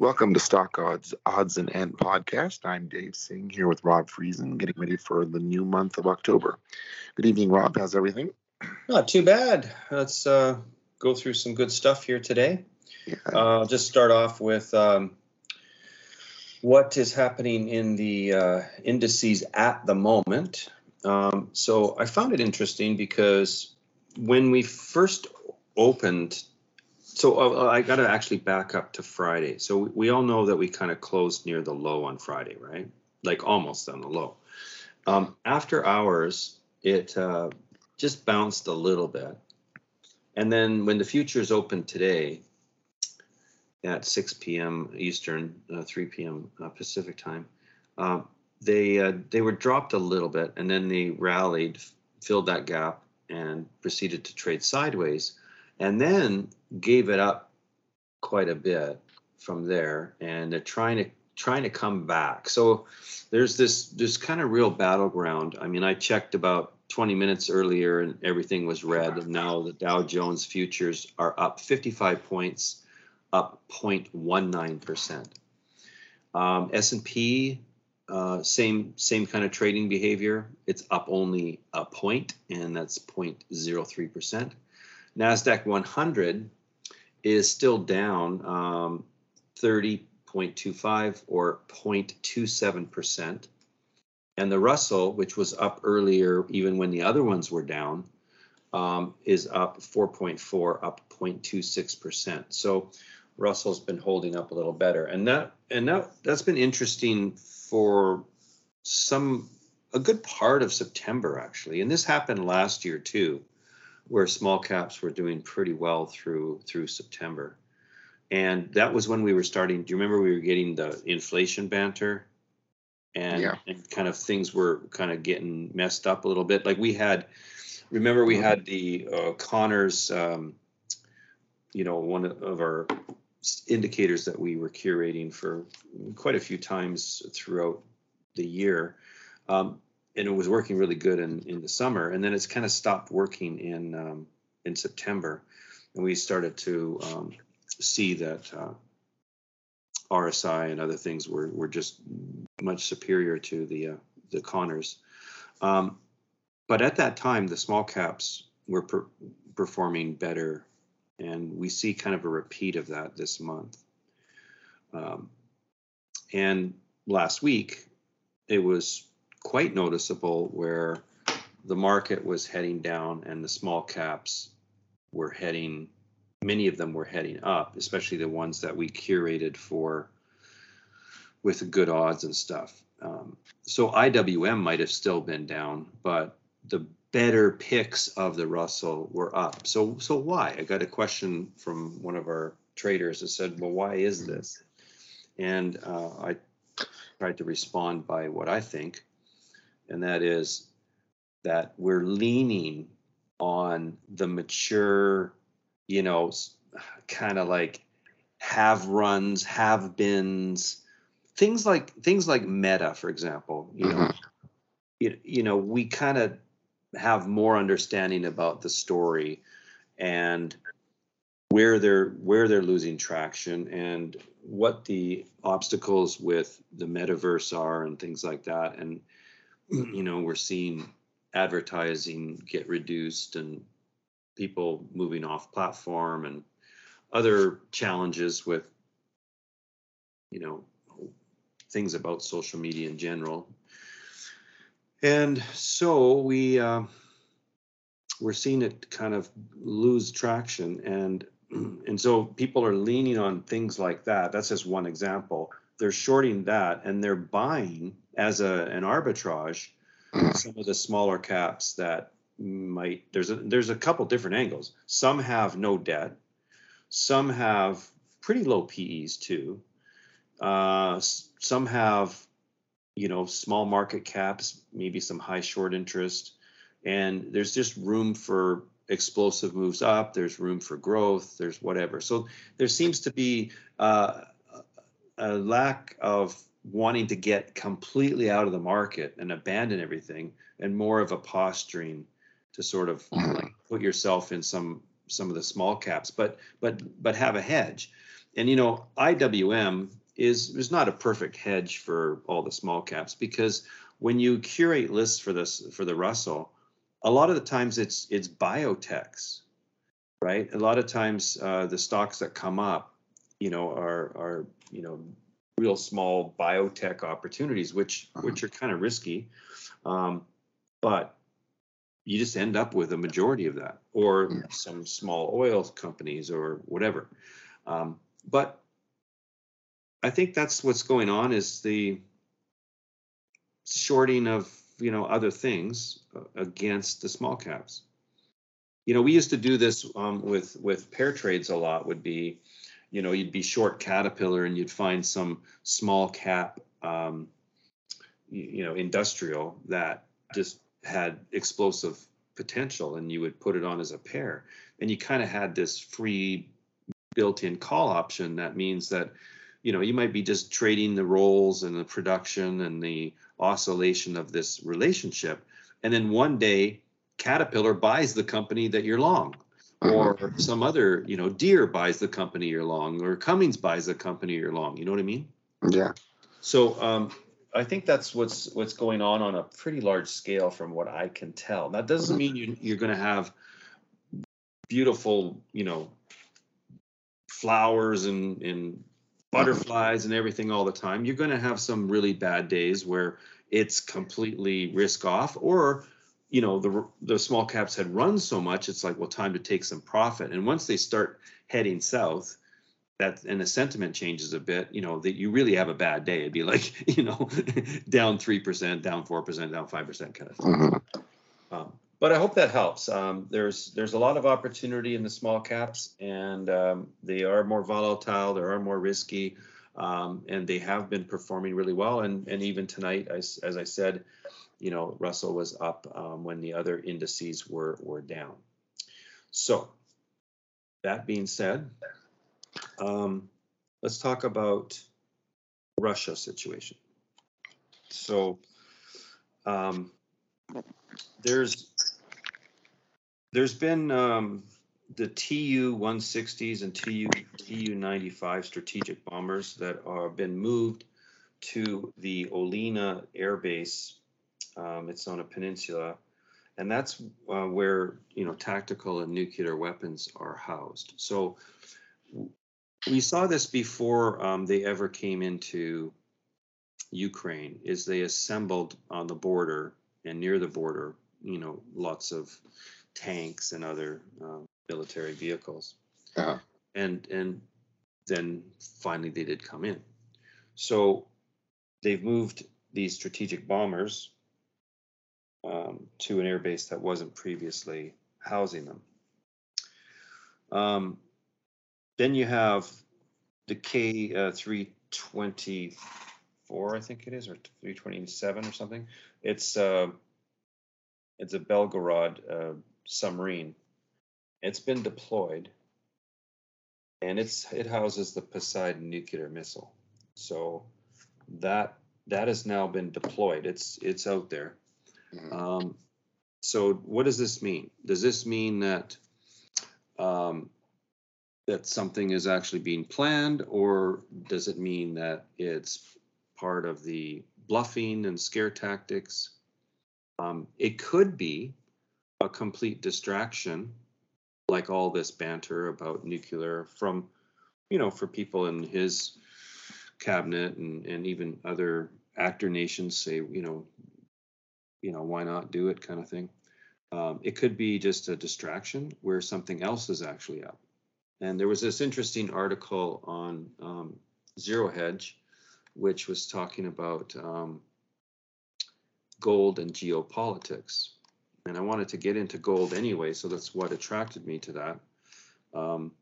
Welcome to Stock Odds, Odds and End podcast. I'm Dave Singh here with Rob Friesen, getting ready for the new month of October. Good evening, Rob. How's everything? Not too bad. Let's uh, go through some good stuff here today. Yeah. Uh, just start off with um, what is happening in the uh, indices at the moment. Um, so I found it interesting because when we first opened so uh, I got to actually back up to Friday. So we, we all know that we kind of closed near the low on Friday, right? Like almost on the low. Um, after hours, it uh, just bounced a little bit. And then when the futures opened today at 6 p.m. Eastern, uh, 3 p.m. Uh, Pacific time, um, they uh, they were dropped a little bit, and then they rallied, filled that gap, and proceeded to trade sideways and then gave it up quite a bit from there and they're trying to trying to come back. So there's this this kind of real battleground. I mean i checked about 20 minutes earlier and everything was red and now the dow jones futures are up 55 points up 0.19% um, s&p uh, same same kind of trading behavior. It's up only a point and that's 0.03% NASDAQ 100 is still down um, 30.25 or 0.27%. And the Russell, which was up earlier, even when the other ones were down, um, is up 4.4, up 0.26%. So Russell's been holding up a little better, and that and that that's been interesting for some a good part of September actually, and this happened last year too where small caps were doing pretty well through through September. And that was when we were starting. Do you remember we were getting the inflation banter? And, yeah. and kind of things were kind of getting messed up a little bit. Like we had, remember we had the uh, Connors, um, you know, one of our indicators that we were curating for quite a few times throughout the year. Um, and it was working really good in, in the summer, and then it's kind of stopped working in um, in September, and we started to um, see that uh, RSI and other things were were just much superior to the uh, the Connors. Um, but at that time, the small caps were per- performing better, and we see kind of a repeat of that this month. Um, and last week, it was quite noticeable where the market was heading down and the small caps were heading many of them were heading up especially the ones that we curated for with good odds and stuff. Um, so iwm might have still been down but the better picks of the russell were up. So so why? I got a question from one of our traders that said well why is this? And uh, i tried to respond by what i think and that is that we're leaning on the mature, you know, kind of like have runs, have beens, things like things like meta, for example. You know, Mhm. you, you know, we kind of have more understanding about the story and where they're where they're losing traction and what the obstacles with the metaverse are and things like that and you know we're seeing advertising get reduced and people moving off platform and other challenges with you know things about social media in general. And so we uh, we're seeing it kind of lose traction and and so people are leaning on things like that. That's just one example. They're shorting that and they're buying as a, an arbitrage some of the smaller caps that might there's a there's a couple different angles. Some have no debt. Some have pretty low pe's too. Uh, some have you know small market caps maybe some high short interest. And there's just room for explosive moves up. There's room for growth. There's whatever. So there seems to be uh, a lack of wanting to get completely out of the market and abandon everything and more of a posturing to sort of Mhm. like put yourself in some some of the small caps but but but have a hedge and you know, IWM is is not a perfect hedge for all the small caps because when you curate lists for this for the Russell, a lot of the times it's it's biotechs, right? A lot of times uh, the stocks that come up, you know, are are you know real small biotech opportunities, which uh-huh. which are kind of risky, um, but you just end up with a majority of that, or yeah. some small oil companies or whatever. Um, but I think that's what's going on is the shorting of you know other things uh, against the small caps. You know, we used to do this um, with with pair trades a lot. Would be, you know, you'd be short Caterpillar and you'd find some small cap, um, you, know, industrial that just had explosive potential, and you would put it on as a pair, and you kind of had this free built-in call option. That means that you know you might be just trading the roles and the production and the oscillation of this relationship and then one day caterpillar buys the company that you're long or uh-huh. some other you know Deere buys the company you're long or cummins buys the company you're long you know what i mean? Yeah. So um, i think that's what's what's going on on a pretty large scale from what i can tell. That doesn't mean you, you're going to have beautiful you know flowers and, and butterflies and everything all the time, you're going to have some really bad days where it's completely risk off or you know the the small caps had run so much it's like well time to take some profit and once they start heading south that and the sentiment changes a bit you know that you really have a bad day it'd be like you know down 3% down 4% down 5% kind of thing mm-hmm. um, but I hope that helps. Um, there's there's a lot of opportunity in the small caps, and um, they are more volatile. They are more risky, um, and they have been performing really well. And and even tonight, as as I said, you know, Russell was up um, when the other indices were were down. So that being said, um, let's talk about Russia situation. So um, there's there's been um, the Tu 160s and Tu Tu 95 strategic bombers that have been moved to the Olenya Air Base. Um, it's on a peninsula, and that's uh, where you know tactical and nuclear weapons are housed. So we saw this before um, they ever came into Ukraine. Is they assembled on the border and near the border, you know, lots of tanks and other um, military vehicles. Uh-huh. And and then finally they did come in. So they've moved these strategic bombers um, to an airbase that wasn't previously housing them. Um, then you have the K uh, 324, I think it is, or 327 or something. It's uh, it's a Belgorod uh, submarine. It's been deployed, and it's it houses the Poseidon nuclear missile. So that that has now been deployed. It's it's out there. Mm-hmm. Um, so what does this mean? Does this mean that um, that something is actually being planned, or does it mean that it's part of the bluffing and scare tactics? Um, it could be a complete distraction, like all this banter about nuclear from, you know, for people in his cabinet and, and even other actor nations say, you know, you know, why not do it kind of thing. Um, it could be just a distraction where something else is actually up. And there was this interesting article on um, Zero Hedge, which was talking about um, gold and geopolitics and I wanted to get into gold anyway, so that's what attracted me to that. Um,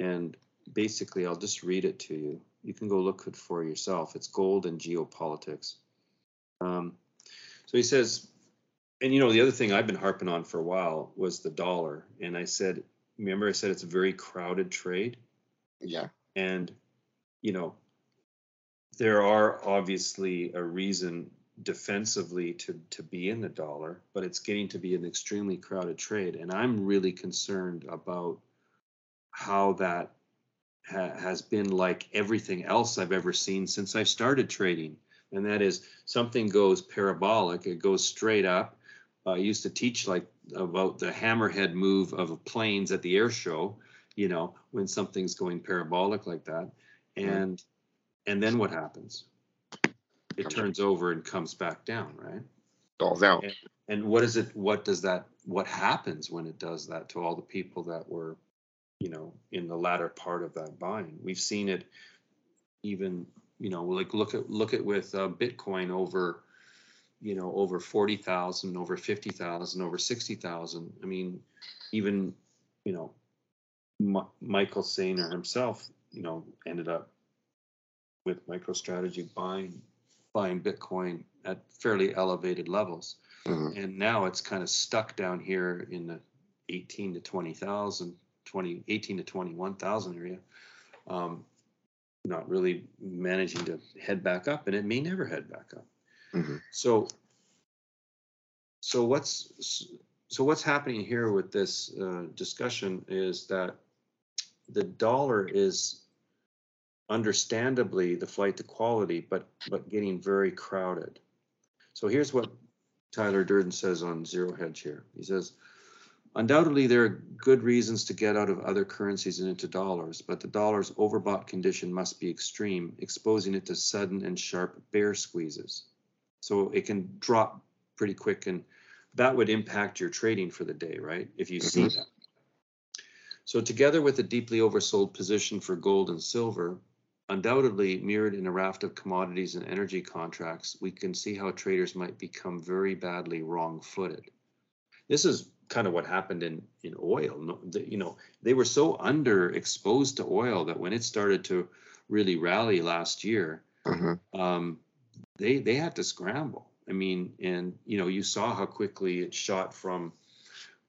and basically, I'll just read it to you. You can go look it for yourself. It's gold and geopolitics. Um, so he says, and you know, the other thing I've been harping on for a while was the dollar. And I said, remember, I said it's a very crowded trade. Yeah. And, you know, there are obviously a reason defensively to to be in the dollar, but it's getting to be an extremely crowded trade, and I'm really concerned about how that ha- has been like everything else I've ever seen since I started trading. And that is something goes parabolic, it goes straight up. I used to teach like about the hammerhead move of planes at the air show, you know, when something's going parabolic like that. And and then what happens? It Comes- turns over and comes back down, right? Falls out. And, and what is it? What does that? What happens when it does that to all the people that were, you know, in the latter part of that buying? We've seen it, even you know, like look at look at with uh, Bitcoin over, you know, over forty thousand, over fifty thousand, over sixty thousand. I mean, even you know, M- Michael Saylor himself, you know, ended up with MicroStrategy buying buying Bitcoin at fairly elevated levels Mhm. and now it's kind of stuck down here in the 18 to 20,000, 20, 18 to 21,000 area. Um, not really managing to head back up, and it may never head back up. Mhm. So, so what's so what's happening here with this uh, discussion is that the dollar is understandably the flight to quality, but but getting very crowded. So here's what Tyler Durden says on Zero Hedge here. He says, undoubtedly there are good reasons to get out of other currencies and into dollars, but the dollar's overbought condition must be extreme, exposing it to sudden and sharp bear squeezes. So it can drop pretty quick and that would impact your trading for the day, right? If you see Mhm. that. So together with a deeply oversold position for gold and silver, undoubtedly mirrored in a raft of commodities and energy contracts, we can see how traders might become very badly wrong-footed. This is kind of what happened in in oil. No, the, you know, they were so underexposed to oil that when it started to really rally last year, Mhm. um, they they had to scramble. I mean, and you know, you saw how quickly it shot from,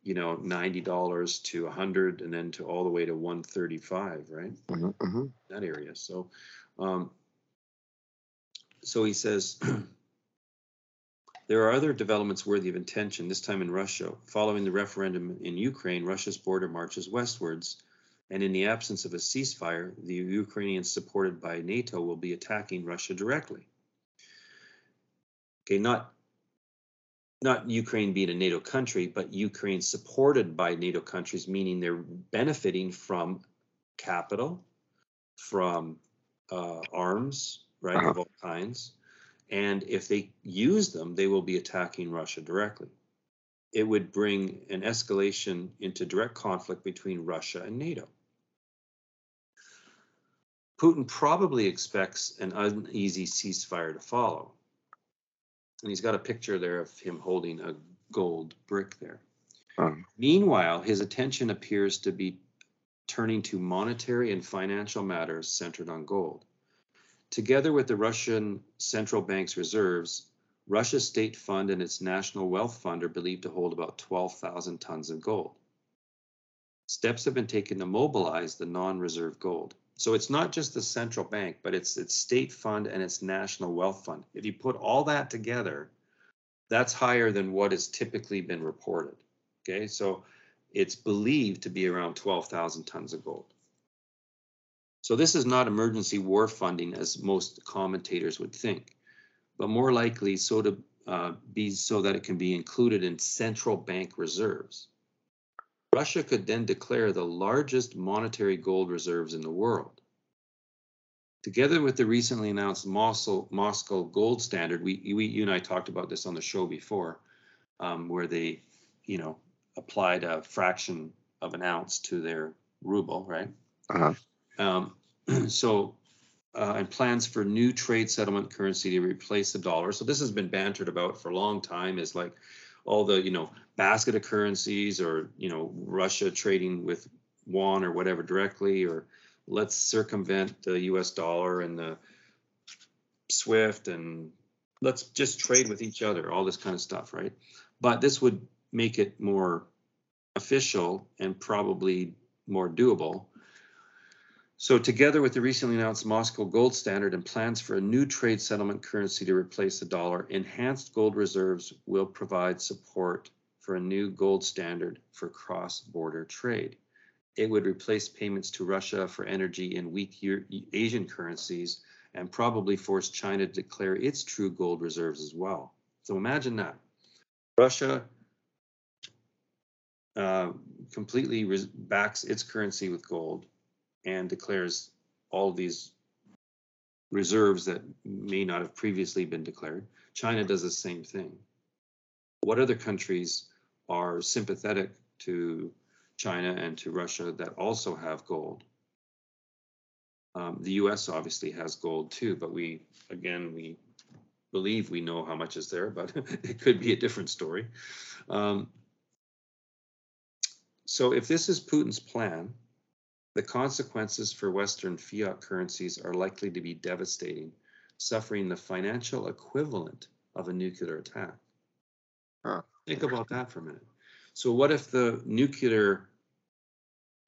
you know, ninety dollars to a hundred, and then to all the way to one thirty-five, right? Mhm. Mhm. That area. So, um, so he says. There are other developments worthy of attention, this time in Russia. Following the referendum in Ukraine, Russia's border marches westwards, and in the absence of a ceasefire, the Ukrainians supported by NATO will be attacking Russia directly. Okay, not not Ukraine being a NATO country, but Ukraine supported by NATO countries, meaning they're benefiting from capital, from uh, arms, right, Uh-huh. of all kinds. And if they use them, they will be attacking Russia directly. It would bring an escalation into direct conflict between Russia and NATO. Putin probably expects an uneasy ceasefire to follow. And he's got a picture there of him holding a gold brick there. Um, Meanwhile, his attention appears to be turning to monetary and financial matters centered on gold. Together with the Russian central bank's reserves, Russia's state fund and its national wealth fund are believed to hold about 12,000 tons of gold. Steps have been taken to mobilize the non-reserve gold. So it's not just the central bank, but it's its state fund and its national wealth fund. If you put all that together, that's higher than what has typically been reported. Okay, so it's believed to be around 12,000 tons of gold. So this is not emergency war funding as most commentators would think, but more likely so to uh, be so that it can be included in central bank reserves. Russia could then declare the largest monetary gold reserves in the world. Together with the recently announced Moscow, Moscow gold standard, we, we, you and I talked about this on the show before, um, where they, you know, applied a fraction of an ounce to their ruble, right? uh-huh. Um, so, uh, and plans for new trade settlement currency to replace the dollar. So this has been bantered about for a long time. Is like all the you know basket of currencies, or you know Russia trading with yuan or whatever directly, or let's circumvent the U.S. dollar and the SWIFT, and let's just trade with each other. All this kind of stuff, right? But this would make it more official and probably more doable. So, together with the recently announced Moscow gold standard and plans for a new trade settlement currency to replace the dollar, enhanced gold reserves will provide support for a new gold standard for cross border trade. it would replace payments to Russia for energy in weak Asian currencies and probably force China to declare its true gold reserves as well. So imagine that. Russia uh, completely backs its currency with gold and declares all these reserves that may not have previously been declared. China does the same thing. What other countries are sympathetic to China and to Russia that also have gold? Um, the U.S. obviously has gold too, but we, again, we believe we know how much is there, but it could be a different story. Um, so if this is Putin's plan, the consequences for Western fiat currencies are likely to be devastating, suffering the financial equivalent of a nuclear attack. Huh. Think about that for a minute. So, what if the nuclear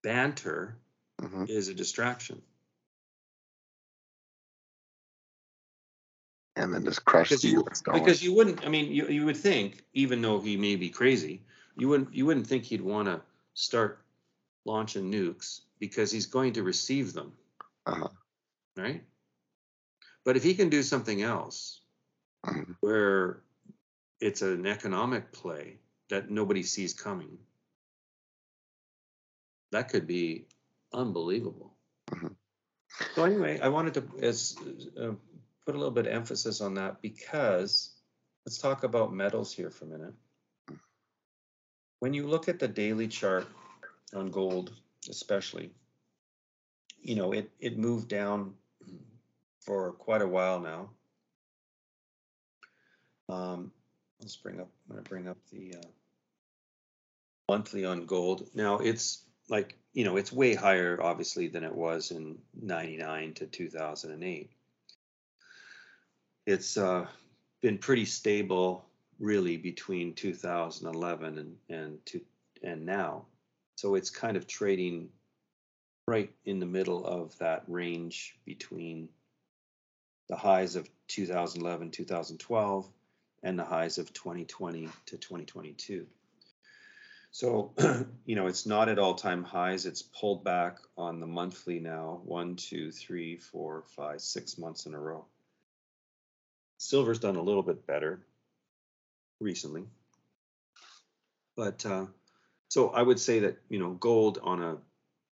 banter mm-hmm. is a distraction? And then just crush because the you, US dollar. Because you wouldn't, I mean, you, you would think, even though he may be crazy, you wouldn't you wouldn't think he'd want to start launching nukes because he's going to receive them. Uh-huh. Right? But if he can do something else mm-hmm. where it's an economic play that nobody sees coming, that could be unbelievable. Mm-hmm. So anyway, I wanted to as, uh, put a little bit of emphasis on that because let's talk about metals here for a minute. Mm. When you look at the daily chart on gold, especially, you know, it it moved down for quite a while now. Um, let's bring up. I'm going to bring up the uh, monthly on gold. Now it's like you know it's way higher obviously than it was in 99 to 2008 it's uh, been pretty stable really between 2011 and and to, and now so it's kind of trading right in the middle of that range between the highs of 2011, 2012, and the highs of 2020 to 2022. So, you know, it's not at all time highs. It's pulled back on the monthly now one, two, three, four, five, six months in a row. Silver's done a little bit better recently. But uh, so I would say that, you know, gold on a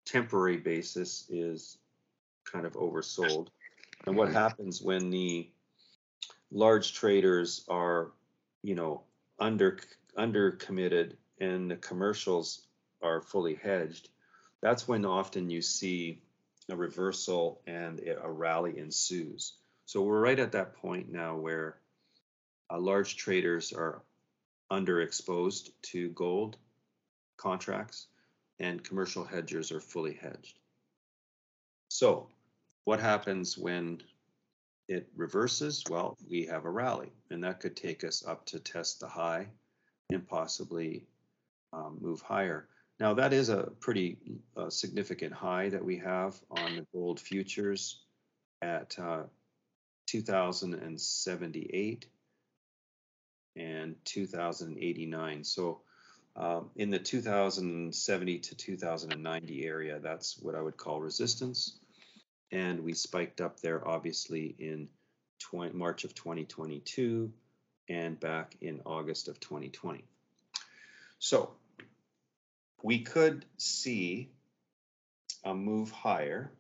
temporary basis is kind of oversold. And what happens when the large traders are, you know, under under committed and the commercials are fully hedged, that's when often you see a reversal and a rally ensues. So we're right at that point now where uh, large traders are underexposed to gold contracts and commercial hedgers are fully hedged. So what happens when it reverses? Well, we have a rally and that could take us up to test the high and possibly um, move higher. Now that is a pretty uh, significant high that we have on the gold futures at uh, 2078 and 2089. So um, in the 2070 to 2090 area, that's what I would call resistance. And we spiked up there obviously in 20, March of 2022 and back in August of 2020. So we could see a move higher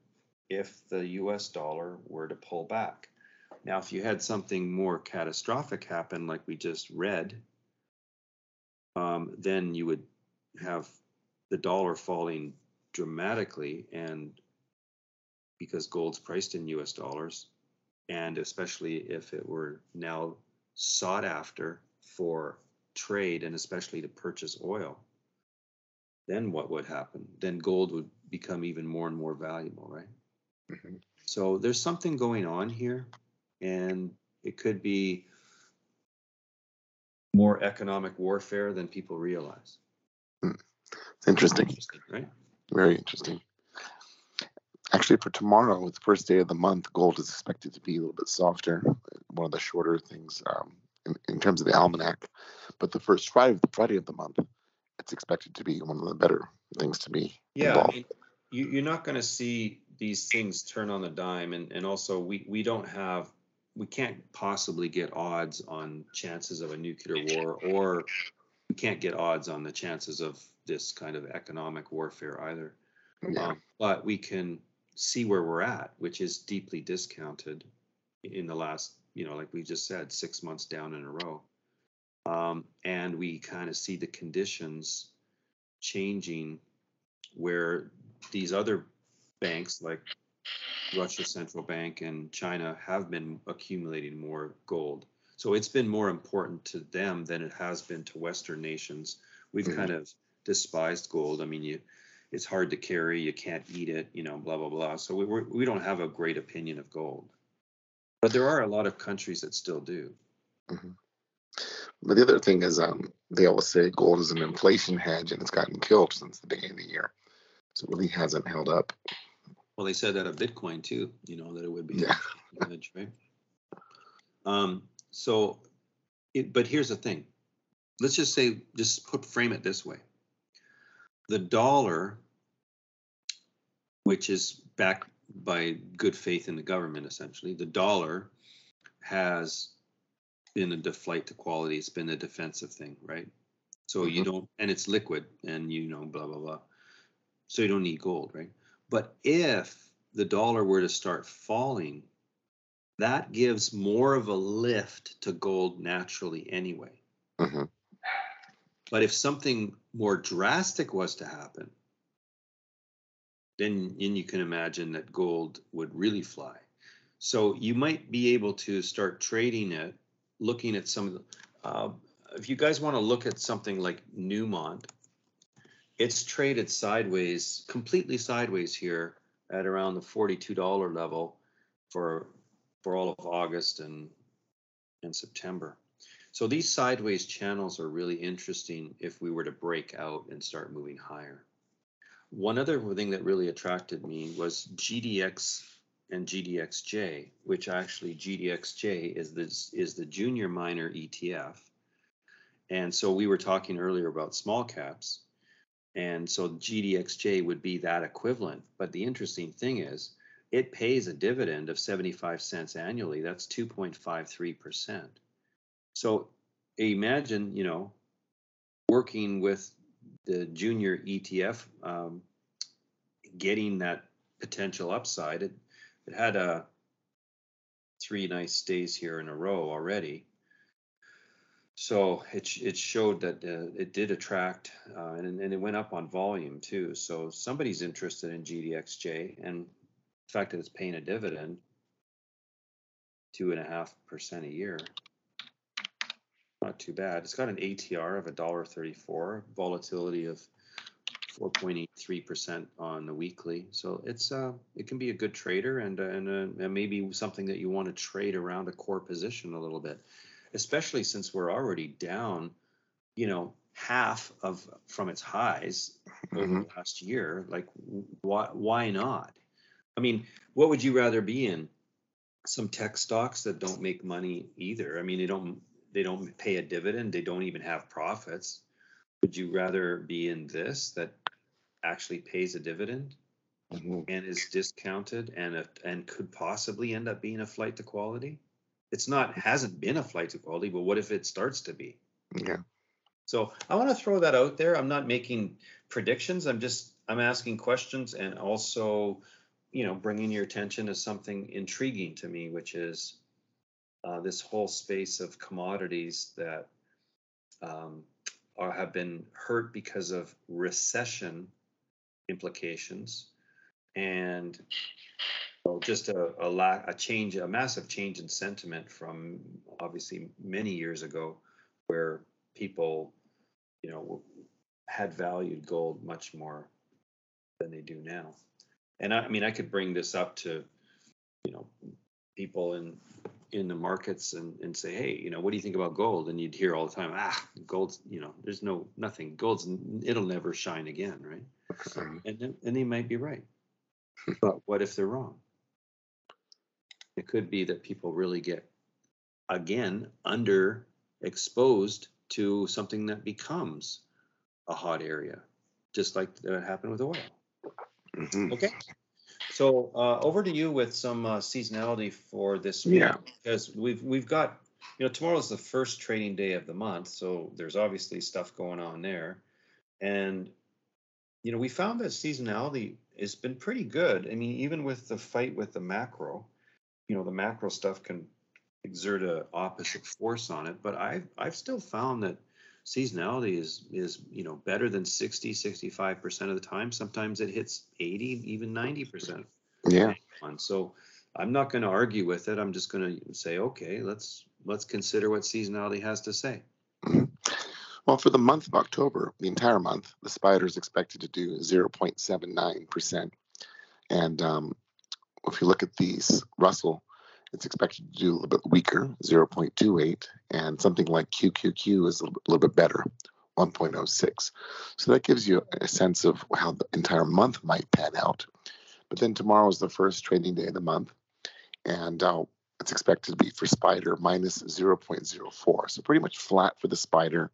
if the US dollar were to pull back. Now, if you had something more catastrophic happen, like we just read, um, then you would have the dollar falling dramatically, and because gold's priced in US dollars, and especially if it were now sought after for trade and especially to purchase oil, then what would happen? Then gold would become even more and more valuable, right? Mm-hmm. So there's something going on here, and it could be more economic warfare than people realize. Hmm. It's interesting. interesting, right? Very interesting. Actually, for tomorrow, the first day of the month, gold is expected to be a little bit softer. One of the shorter things um, in, in, terms of the almanac. But the first Friday, the Friday of the month, it's expected to be one of the better things to be Yeah, I mean, you, you're not gonna see these things turn on the dime and, and also we, we don't have, we can't possibly get odds on chances of a nuclear war or we can't get odds on the chances of this kind of economic warfare either. yeah. Um, but we can see where we're at, which is deeply discounted in the last, you know, like we just said, six months down in a row. Um, and we kind of see the conditions changing where these other banks like Russia Central Bank and China have been accumulating more gold. So it's been more important to them than it has been to Western nations. We've Mhm. kind of despised gold. I mean, you, it's hard to carry. You can't eat it. You know, blah blah blah. So we we're, we don't have a great opinion of gold. But there are a lot of countries that still do. But the other thing is, um, they always say gold is an inflation hedge, and it's gotten killed since the beginning of the year. So it really hasn't held up. Well, they said that of Bitcoin too. You know that it would be Yeah. a hedge, right? Um. So, it, but here's the thing. Let's just say, just put frame it this way. The dollar, which is backed by good faith in the government, essentially, the dollar has been a de- flight to quality. It's been a defensive thing, right? So you Mhm. don't, and it's liquid, and you know, blah blah blah. So you don't need gold, right? But if the dollar were to start falling, that gives more of a lift to gold naturally anyway. hmm But if something more drastic was to happen, then, then you can imagine that gold would really fly. So you might be able to start trading it, looking at some of the. Uh, if you guys want to look at something like Newmont, it's traded sideways, completely sideways here at around the forty-two dollar level for for all of August and and September. So these sideways channels are really interesting if we were to break out and start moving higher. One other thing that really attracted me was GDX and GDXJ, which actually GDXJ is this is the junior miner ETF. And so we were talking earlier about small caps. And so GDXJ would be that equivalent. But the interesting thing is it pays a dividend of 75 cents annually. That's 2.53%. So imagine, you know, working with the junior ETF, um, getting that potential upside. It, it had a three nice days here in a row already. So it, it showed that uh, it did attract uh, and, and it went up on volume too. So somebody's interested in GDXJ and the fact that it's paying a dividend, two and a half percent a year. Not too bad. It's got an ATR of a dollar thirty-four, volatility of four point eight three percent on the weekly. So it's uh, it can be a good trader and uh, and, uh, and maybe something that you want to trade around a core position a little bit, especially since we're already down, you know, half of from its highs over hmm the last year. Like, why why not? I mean, what would you rather be in? Some tech stocks that don't make money either. I mean, they don't they don't pay a dividend. They don't even have profits. Would you rather be in this that actually pays a dividend hmm and is discounted and a, and could possibly end up being a flight to quality? It's not hasn't been a flight to quality, but what if it starts to be? Yeah. So I want to throw that out there. I'm not making predictions. I'm just I'm asking questions and also, you know, bringing your attention to something intriguing to me, which is uh, this whole space of commodities that um, are, have been hurt because of recession implications and well, just a, a lack a change a massive change in sentiment from obviously many years ago where people you know had valued gold much more than they do now. And I, I mean i could bring this up to you know people in in the markets and, and say hey you know what do you think about gold? And you'd hear all the time ah gold's you know there's no nothing. Gold's it'll never shine again right? Mhm. and and they might be right. But what if they're wrong it could be that people really get again under exposed to something that becomes a hot area just like that happened with oil. Mhm. Okay. So uh, over to you with some uh, seasonality for this week. Yeah. Because we've we've got you know tomorrow's the first trading day of the month, so there's obviously stuff going on there, and you know we found that seasonality has been pretty good. I mean, even with the fight with the macro, you know the macro stuff can exert a opposite force on it, but I've I've still found that seasonality is is you know better than 60 65 percent of the time sometimes it hits 80 even 90 percent Yeah. so i'm not going to argue with it i'm just going to say okay let's let's consider what seasonality has to say Mhm. Well, for the month of October, the entire month, the spider is expected to do 0.79%. And um, if you look at these Russell, it's expected to do a little bit weaker, 0.28, and something like QQQ is a little, bit better, 1.06. So that gives you a sense of how the entire month might pan out. But then tomorrow is the first trading day of the month, and uh, it's expected to be for Spider minus 0.04. So pretty much flat for the Spider,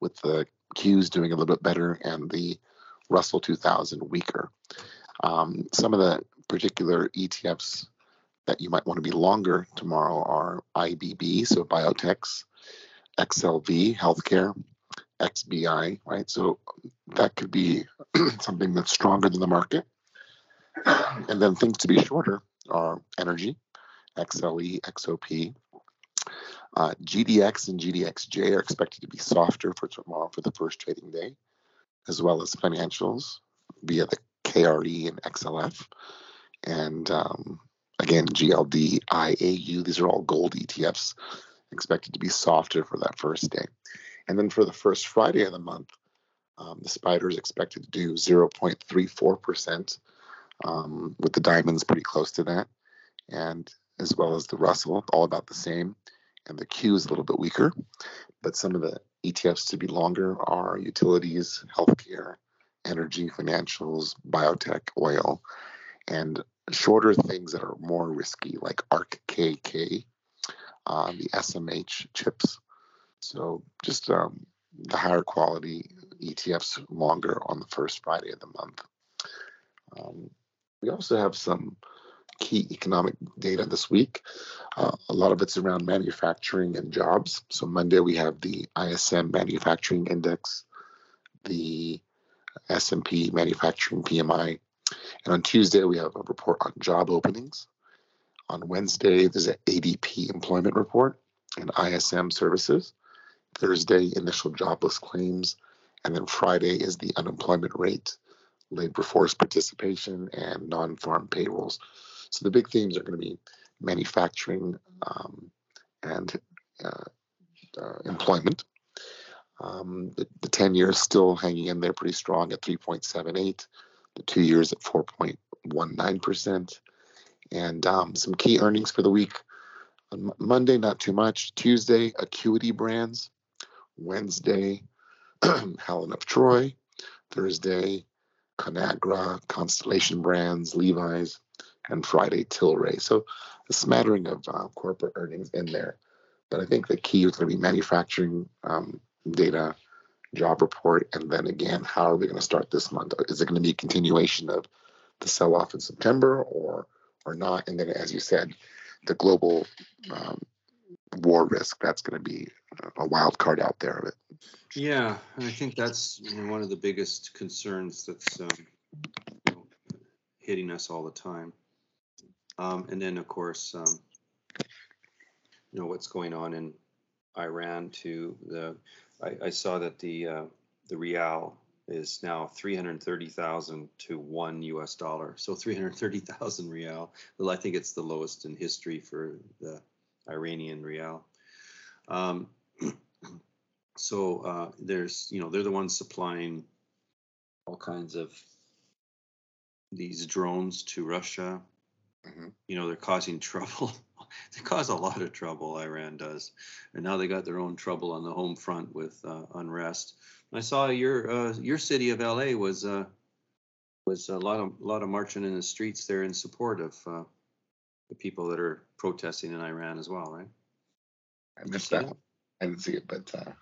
with the Qs doing a little bit better and the Russell 2000 weaker. Um, some of the particular ETFs that you might want to be longer tomorrow are IBB, so biotechs, XLV, healthcare, XBI, right? So that could be something that's stronger than the market. And then things to be shorter are energy, XLE, XOP. Uh, GDX and GDXJ are expected to be softer for tomorrow for the first trading day, as well as financials via the KRE and XLF. And um, again, GLD, IAU, these are all gold ETFs expected to be softer for that first day. And then for the first Friday of the month, um, the spider is expected to do 0.34%, um, with the diamonds pretty close to that, and as well as the Russell, all about the same. And the Q is a little bit weaker, but some of the ETFs to be longer are utilities, healthcare, energy, financials, biotech, oil, and shorter things that are more risky, like ARKK, uh, the SMH chips. So just um, the higher quality ETFs longer on the first Friday of the month. Um, we also have some key economic data this week. Uh, a lot of it's around manufacturing and jobs. So Monday we have the ISM Manufacturing Index, the S&P Manufacturing PMI, and on Tuesday we have a report on job openings. On Wednesday there's an ADP employment report and ISM services. Thursday initial jobless claims, and then Friday is the unemployment rate, labor force participation, and non-farm payrolls. So the big themes are going to be manufacturing um, and uh, uh, employment. Um, the, the 10 years still hanging in there pretty strong at 3.78, the two years at 4.19%. And um, some key earnings for the week. On Monday, not too much. Tuesday, Acuity Brands. Wednesday, Helen of Troy. Thursday, Conagra, Constellation Brands, Levi's, and Friday, Tilray. So a smattering of uh, corporate earnings in there. But I think the key is going to be manufacturing um, data, job report, and then again, how are we going to start this month? Is it going to be a continuation of the sell off in September or or not? And then, as you said, the global um, war risk that's going to be a wild card out there of it. yeah i think that's one of the biggest concerns that's um, you know, hitting us all the time um, and then of course um, you know what's going on in iran to the i, I saw that the uh, the rial is now 330,000 to 1 US dollar. So 330,000 rial. Well, I think it's the lowest in history for the Iranian rial. Um, so uh, there's, you know, they're the ones supplying all kinds of these drones to Russia. Mhm. You know, they're causing trouble. they cause a lot of trouble, Iran does. And now they got their own trouble on the home front with uh, unrest. I saw your uh, your city of LA was uh, was a lot of lot of marching in the streets there in support of uh, the people that are protesting in Iran as well, right? I missed that it? I didn't see it, but uh,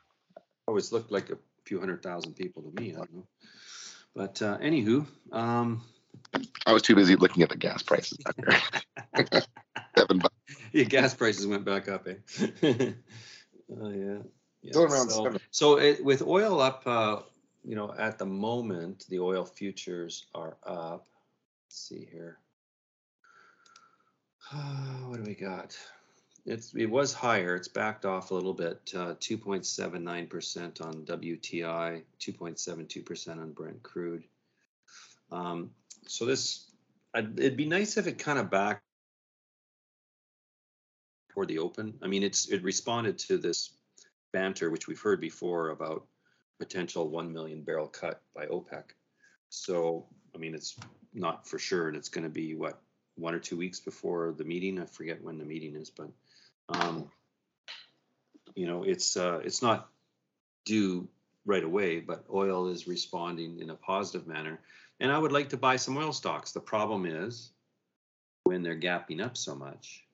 Always looked like a few hundred thousand people to me. I don't know. But uh, anywho, um, I was too busy looking at the gas prices out there. Seven bucks. yeah, gas prices went back up, eh? oh yeah. yeah. So, so it, with oil up, uh, you know, at the moment, the oil futures are up. Let's see here. what do we got? It's it was higher. It's backed off a little bit. Uh, 2.79% on WTI, 2.72% on Brent crude. Um, so this, I'd, it'd be nice if it kind of back the open. I mean, it's it responded to this banter which we've heard before about potential 1 million barrel cut by OPEC. So, I mean, it's not for sure, and it's going to be what one or two weeks before the meeting. I forget when the meeting is, but um, you know, it's uh, it's not due right away, but oil is responding in a positive manner. And I would like to buy some oil stocks. The problem is when they're gapping up so much.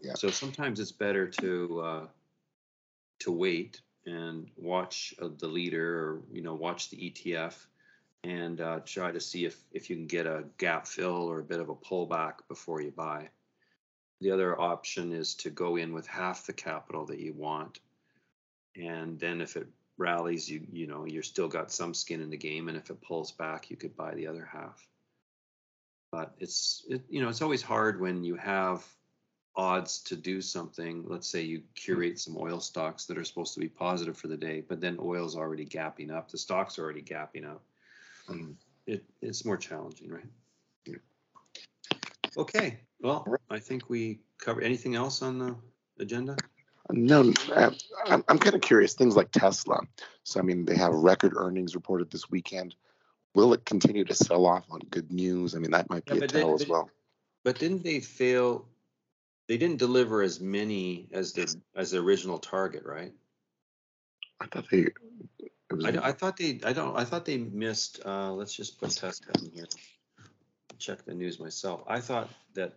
Yeah. So sometimes it's better to uh, to wait and watch uh, the leader, or you know, watch the ETF, and uh, try to see if if you can get a gap fill or a bit of a pullback before you buy. The other option is to go in with half the capital that you want, and then if it rallies, you you know you're still got some skin in the game, and if it pulls back, you could buy the other half. But it's it, you know it's always hard when you have odds to do something. Let's say you curate some oil stocks that are supposed to be positive for the day, but then oil's already gapping up. The stocks are already gapping up. Mhm. It it's more challenging, right? Yeah. Okay. Well, I think we cover anything else on the agenda. No, uh, I'm, I'm kind of curious. Things like Tesla. So, I mean, they have record earnings reported this weekend. Will it continue to sell off on good news? I mean, that might be Yeah, a but they- tell as well. But didn't they fail? They didn't deliver as many as the as the original target, right? I thought they. I, I thought they I don't I thought they missed. Uh, let's just put test in here. Check the news myself. I thought that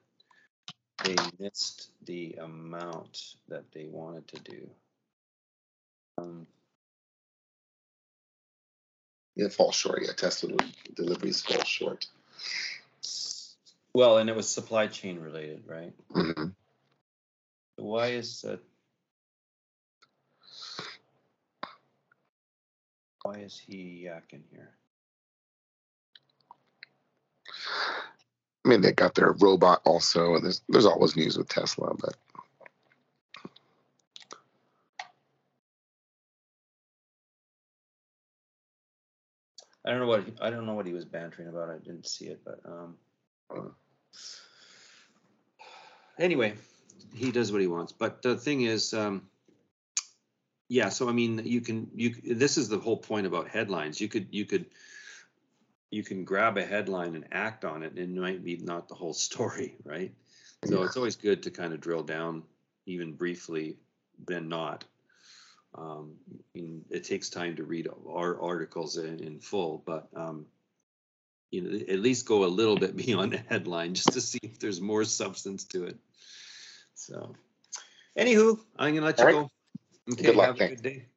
they missed the amount that they wanted to do. Um, it falls short. Yeah, Tesla deliveries fall short. Well, and it was supply chain related, right? Mhm. Why is that? Why is he yakking here? I mean, they got their robot also. and There's there's always news with Tesla, but I don't know what he, I don't know what he was bantering about. I didn't see it, but um. Uh. Anyway, he does what he wants. But the thing is, um, yeah. So I mean, you can you. This is the whole point about headlines. You could you could you can grab a headline and act on it, and it might be not the whole story, right? So Yeah. it's always good to kind of drill down, even briefly, than not. Um, it takes time to read our articles in, in full, but um, you know, at least go a little bit beyond the headline just to see if there's more substance to it. So, anywho, I'm gonna let you All go. Okay, Good luck, have a good day.